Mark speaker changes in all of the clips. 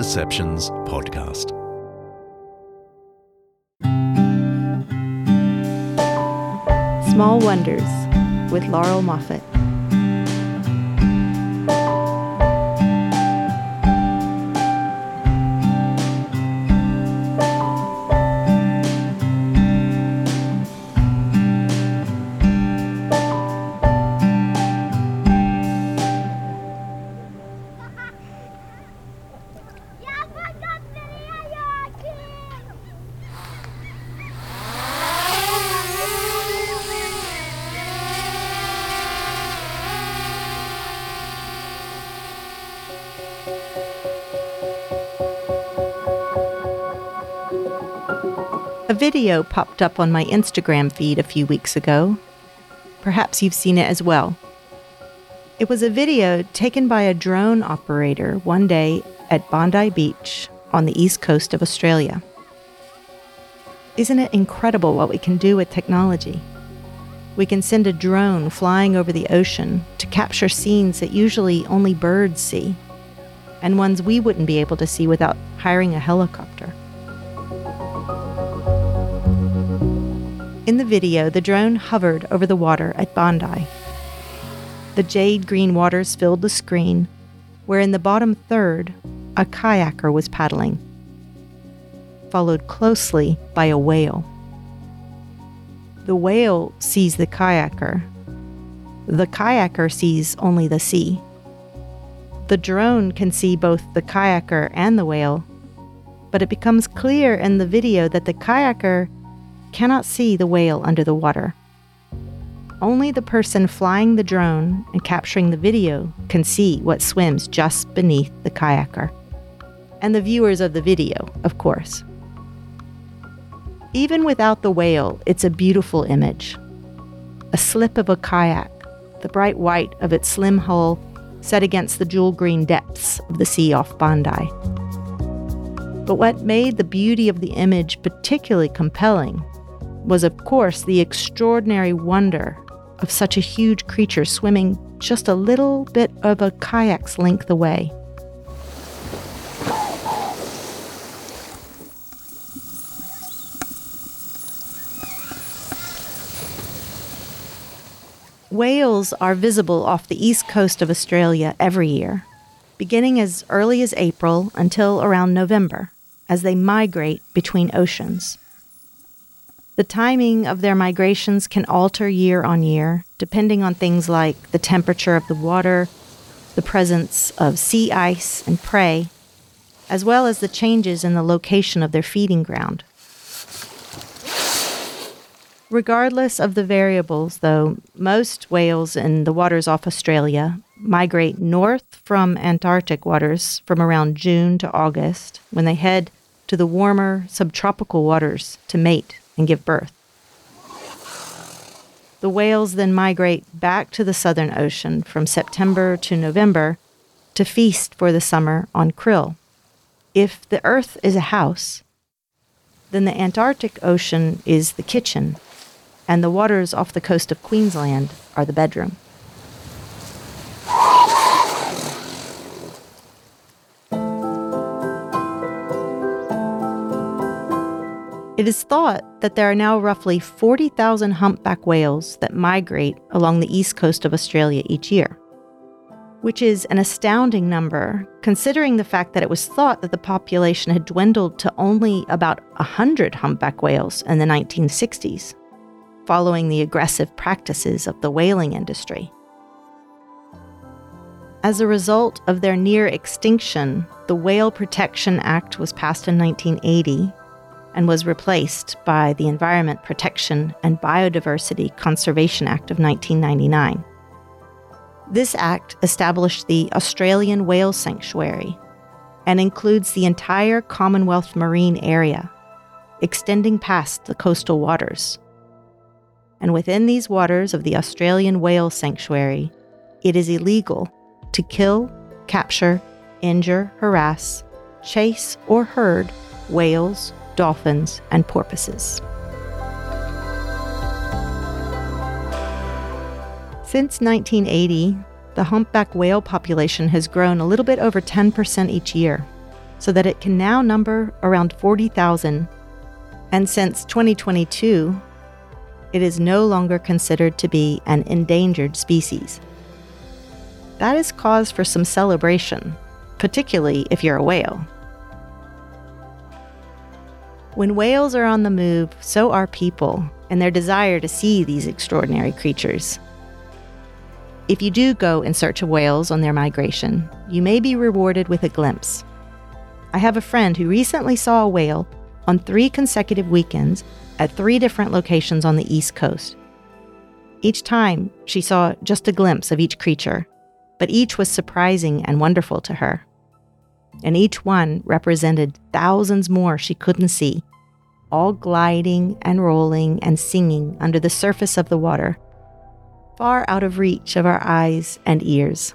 Speaker 1: Undeceptions podcast.
Speaker 2: Small Wonders with Laurel Moffatt. A video popped up on my Instagram feed a few weeks ago. Perhaps you've seen it as well. It was a video taken by a drone operator one day at Bondi Beach on the east coast of Australia. Isn't it incredible what we can do with technology? We can send a drone flying over the ocean to capture scenes that usually only birds see, and ones we wouldn't be able to see without hiring a helicopter. In the video, the drone hovered over the water at Bondi. The jade green waters filled the screen, where in the bottom third, a kayaker was paddling, followed closely by a whale. The whale sees the kayaker. The kayaker sees only the sea. The drone can see both the kayaker and the whale, but it becomes clear in the video that the kayaker cannot see the whale under the water. Only the person flying the drone and capturing the video can see what swims just beneath the kayaker. And the viewers of the video, of course. Even without the whale, it's a beautiful image. A slip of a kayak, the bright white of its slim hull set against the jewel green depths of the sea off Bondi. But what made the beauty of the image particularly compelling was, of course, the extraordinary wonder of such a huge creature swimming just a little bit of a kayak's length away. Whales are visible off the east coast of Australia every year, beginning as early as April until around November, as they migrate between oceans. The timing of their migrations can alter year on year, depending on things like the temperature of the water, the presence of sea ice and prey, as well as the changes in the location of their feeding ground. Regardless of the variables, though, most whales in the waters off Australia migrate north from Antarctic waters from around June to August when they head to the warmer subtropical waters to mate and give birth. The whales then migrate back to the Southern Ocean from September to November to feast for the summer on krill. If the Earth is a house, then the Antarctic Ocean is the kitchen and the waters off the coast of Queensland are the bedroom. It is thought that there are now roughly 40,000 humpback whales that migrate along the east coast of Australia each year, which is an astounding number considering the fact that it was thought that the population had dwindled to only about 100 humpback whales in the 1960s following the aggressive practices of the whaling industry. As a result of their near extinction, the Whale Protection Act was passed in 1980 and was replaced by the Environment Protection and Biodiversity Conservation Act of 1999. This act established the Australian Whale Sanctuary and includes the entire Commonwealth Marine Area, extending past the coastal waters and within these waters of the Australian Whale Sanctuary, it is illegal to kill, capture, injure, harass, chase, or herd whales, dolphins, and porpoises. Since 1980, the humpback whale population has grown a little bit over 10% each year. so that it can now number around 40,000. And since 2022, it is no longer considered to be an endangered species. That is cause for some celebration, particularly if you're a whale. When whales are on the move, so are people and their desire to see these extraordinary creatures. If you do go in search of whales on their migration, you may be rewarded with a glimpse. I have a friend who recently saw a whale on three consecutive weekends at three different locations on the East Coast. Each time, she saw just a glimpse of each creature, but each was surprising and wonderful to her. And each one represented thousands more she couldn't see all gliding and rolling and singing under the surface of the water, far out of reach of our eyes and ears.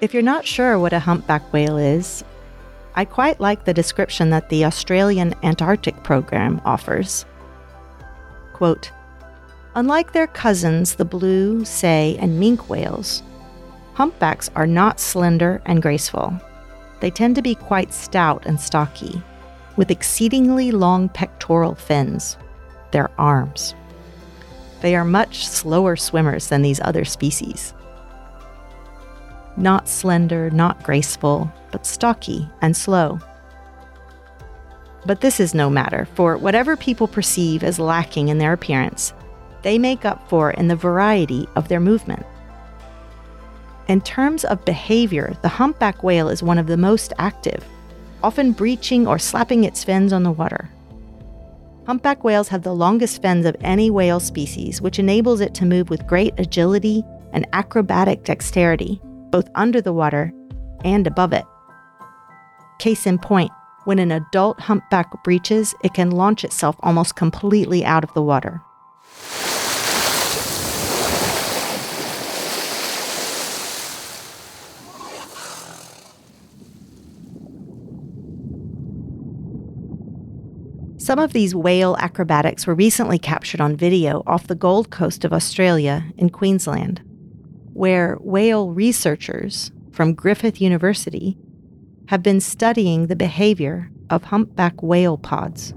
Speaker 2: If you're not sure what a humpback whale is, I quite like the description that the Australian Antarctic program offers. Quote, Unlike their cousins, the blue, sei, and minke whales, humpbacks are not slender and graceful. They tend to be quite stout and stocky, with exceedingly long pectoral fins, their arms. They are much slower swimmers than these other species. Not slender, not graceful, but stocky and slow. But this is no matter, for whatever people perceive as lacking in their appearance, they make up for in the variety of their movement. In terms of behavior, the humpback whale is one of the most active, often breaching or slapping its fins on the water. Humpback whales have the longest fins of any whale species, which enables it to move with great agility and acrobatic dexterity, both under the water and above it. Case in point, when an adult humpback breaches, it can launch itself almost completely out of the water. Some of these whale acrobatics were recently captured on video off the Gold Coast of Australia in Queensland, where whale researchers from Griffith University have been studying the behavior of humpback whale pods.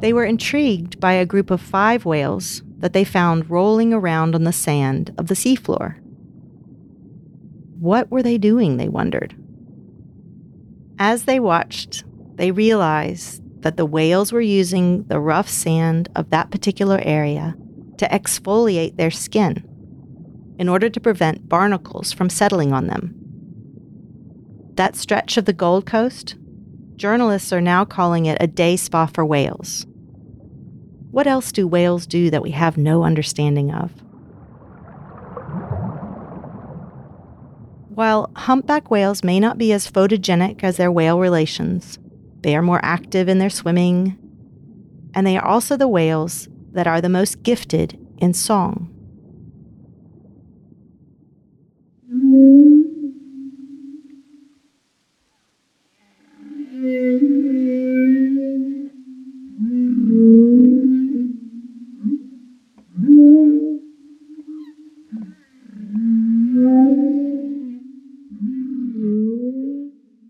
Speaker 2: They were intrigued by a group of five whales that they found rolling around on the sand of the seafloor. What were they doing, they wondered. As they watched, they realized that the whales were using the rough sand of that particular area to exfoliate their skin in order to prevent barnacles from settling on them. That stretch of the Gold Coast, journalists are now calling it a day spa for whales. What else do whales do that we have no understanding of? While humpback whales may not be as photogenic as their whale relations, they are more active in their swimming, and they are also the whales that are the most gifted in song.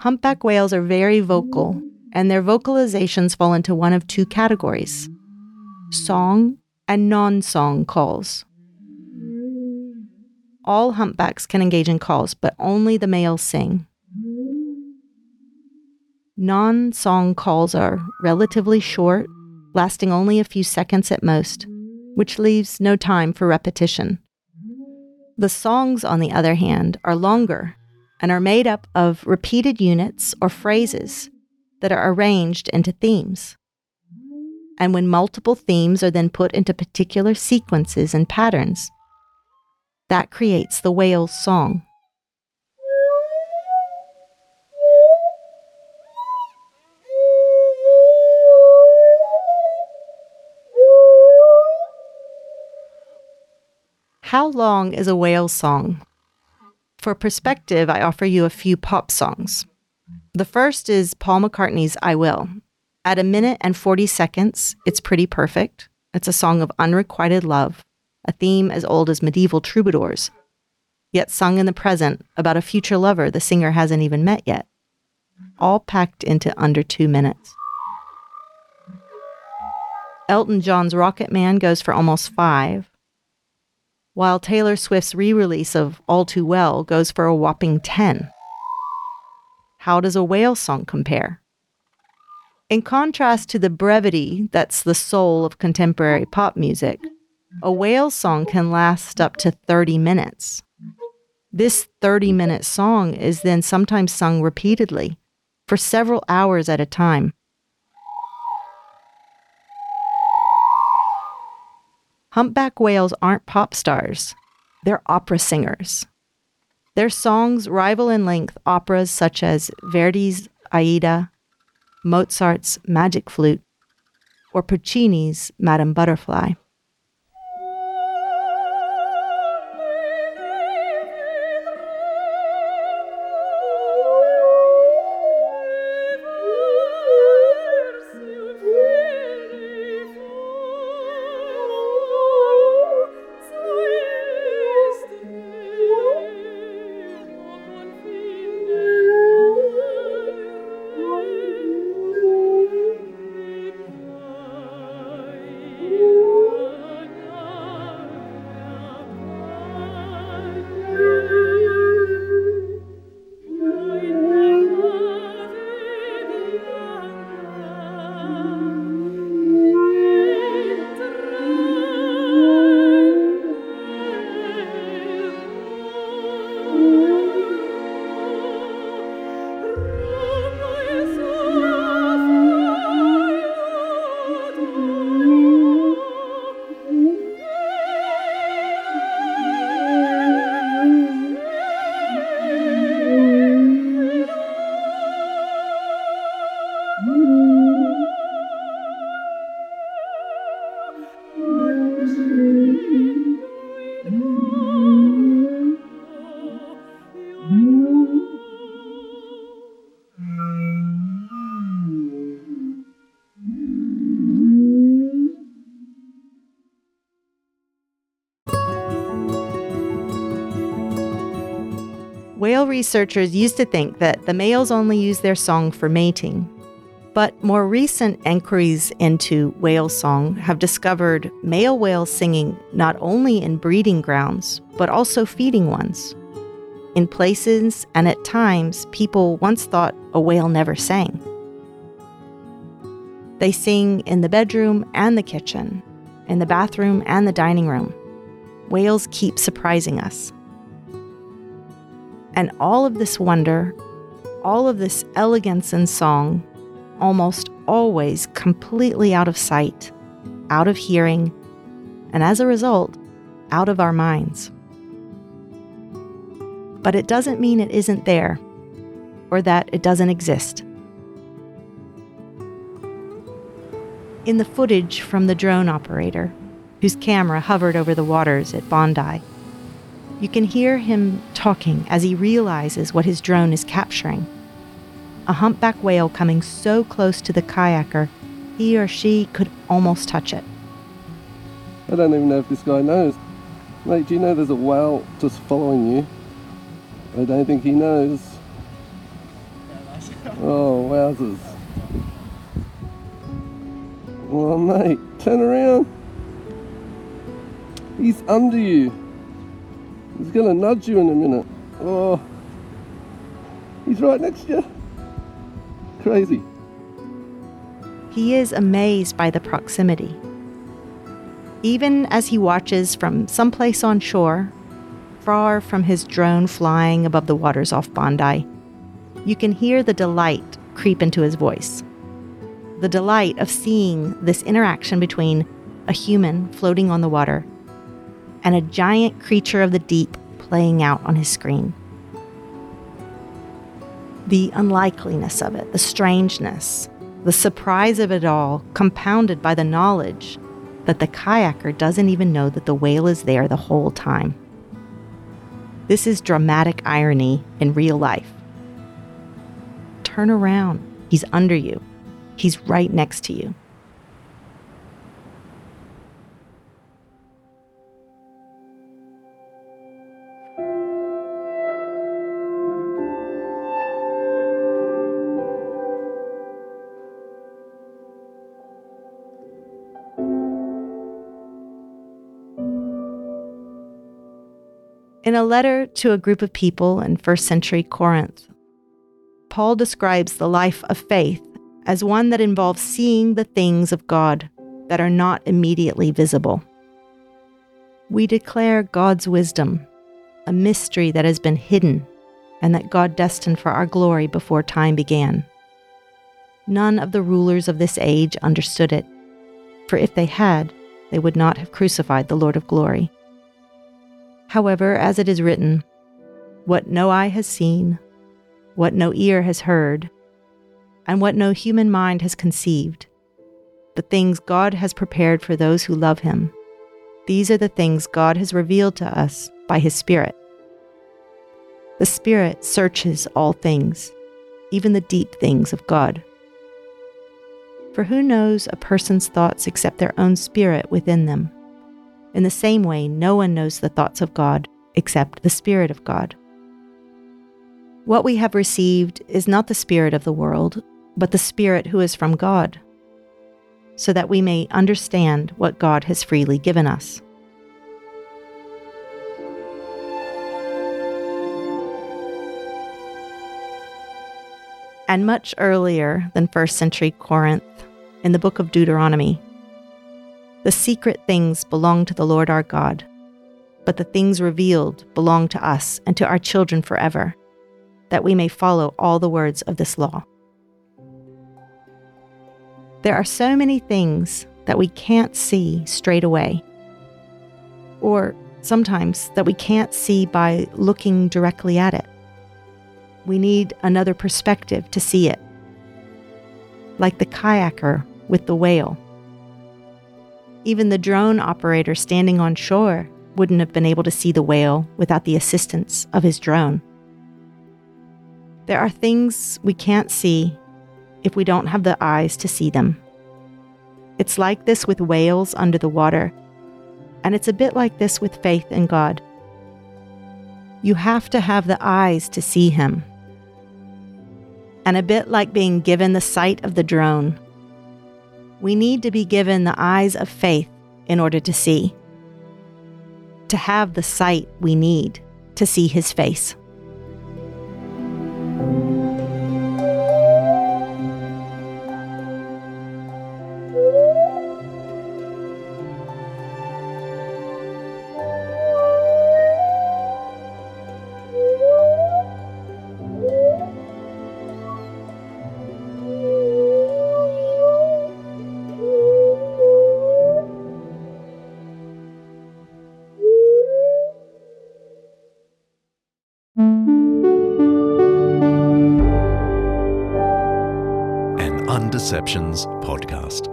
Speaker 2: Humpback whales are very vocal and their vocalizations fall into one of two categories song and non song calls. All humpbacks can engage in calls, but only the males sing. Non song calls are relatively short, lasting only a few seconds at most, which leaves no time for repetition. The songs, on the other hand, are longer and are made up of repeated units or phrases that are arranged into themes. And when multiple themes are then put into particular sequences and patterns, that creates the whale's song. How long is a whale song? For perspective, I offer you a few pop songs. The first is Paul McCartney's I Will. At a minute and 40 seconds, it's pretty perfect. It's a song of unrequited love, a theme as old as medieval troubadours. yet sung in the present about a future lover the singer hasn't even met yet. All packed into under two minutes. Elton John's Rocket Man goes for almost five, while Taylor Swift's re release of All Too Well goes for a whopping 10. How does a whale song compare? In contrast to the brevity that's the soul of contemporary pop music, a whale song can last up to 30 minutes. This 30 minute song is then sometimes sung repeatedly for several hours at a time. Humpback whales aren't pop stars, they're opera singers. Their songs rival in length operas such as Verdi's Aida, Mozart's Magic Flute, or Puccini's Madame Butterfly. Researchers used to think that the males only use their song for mating. But more recent inquiries into whale song have discovered male whales singing not only in breeding grounds, but also feeding ones. In places and at times, people once thought a whale never sang. They sing in the bedroom and the kitchen, in the bathroom and the dining room. Whales keep surprising us. And all of this wonder, all of this elegance in song, almost always completely out of sight, out of hearing, and as a result, out of our minds. But it doesn't mean it isn't there or that it doesn't exist. In the footage from the drone operator, whose camera hovered over the waters at Bondi, you can hear him talking as he realizes what his drone is capturing. A humpback whale coming so close to the kayaker, he or she could almost touch it.
Speaker 3: I don't even know if this guy knows. Mate, do you know there's a whale just following you? I don't think he knows. Oh, wowzers. Well, mate, turn around. He's under you. He's gonna nudge you in a minute. Oh, he's right next to you. Crazy.
Speaker 2: He is amazed by the proximity. Even as he watches from someplace on shore, far from his drone flying above the waters off Bondi, you can hear the delight creep into his voice. The delight of seeing this interaction between a human floating on the water and a giant creature of the deep playing out on his screen. The unlikeliness of it, the strangeness, the surprise of it all, compounded by the knowledge that the kayaker doesn't even know that the whale is there the whole time. This is dramatic irony in real life. Turn around. He's under you. He's right next to you. In a letter to a group of people in first century Corinth, Paul describes the life of faith as one that involves seeing the things of God that are not immediately visible. We declare God's wisdom, a mystery that has been hidden and that God destined for our glory before time began. None of the rulers of this age understood it, for if they had, they would not have crucified the Lord of glory. However, as it is written, what no eye has seen, what no ear has heard, and what no human mind has conceived, the things God has prepared for those who love Him. These are the things God has revealed to us by His Spirit. The Spirit searches all things, even the deep things of God. For who knows a person's thoughts except their own spirit within them? In the same way, no one knows the thoughts of God except the Spirit of God. What we have received is not the Spirit of the world, but the Spirit who is from God, so that we may understand what God has freely given us. And much earlier than first century Corinth, in the book of Deuteronomy, the secret things belong to the Lord our God, but the things revealed belong to us and to our children forever, that we may follow all the words of this law. There are so many things that we can't see straight away, or sometimes that we can't see by looking directly at it. We need another perspective to see it, like the kayaker with the whale. Even the drone operator standing on shore wouldn't have been able to see the whale without the assistance of his drone. There are things we can't see if we don't have the eyes to see them. It's like this with whales under the water, and it's a bit like this with faith in God. You have to have the eyes to see Him. And a bit like being given the sight of the drone, we need to be given the eyes of faith in order to see, to have the sight we need to see His face.
Speaker 1: An Undeceptions podcast.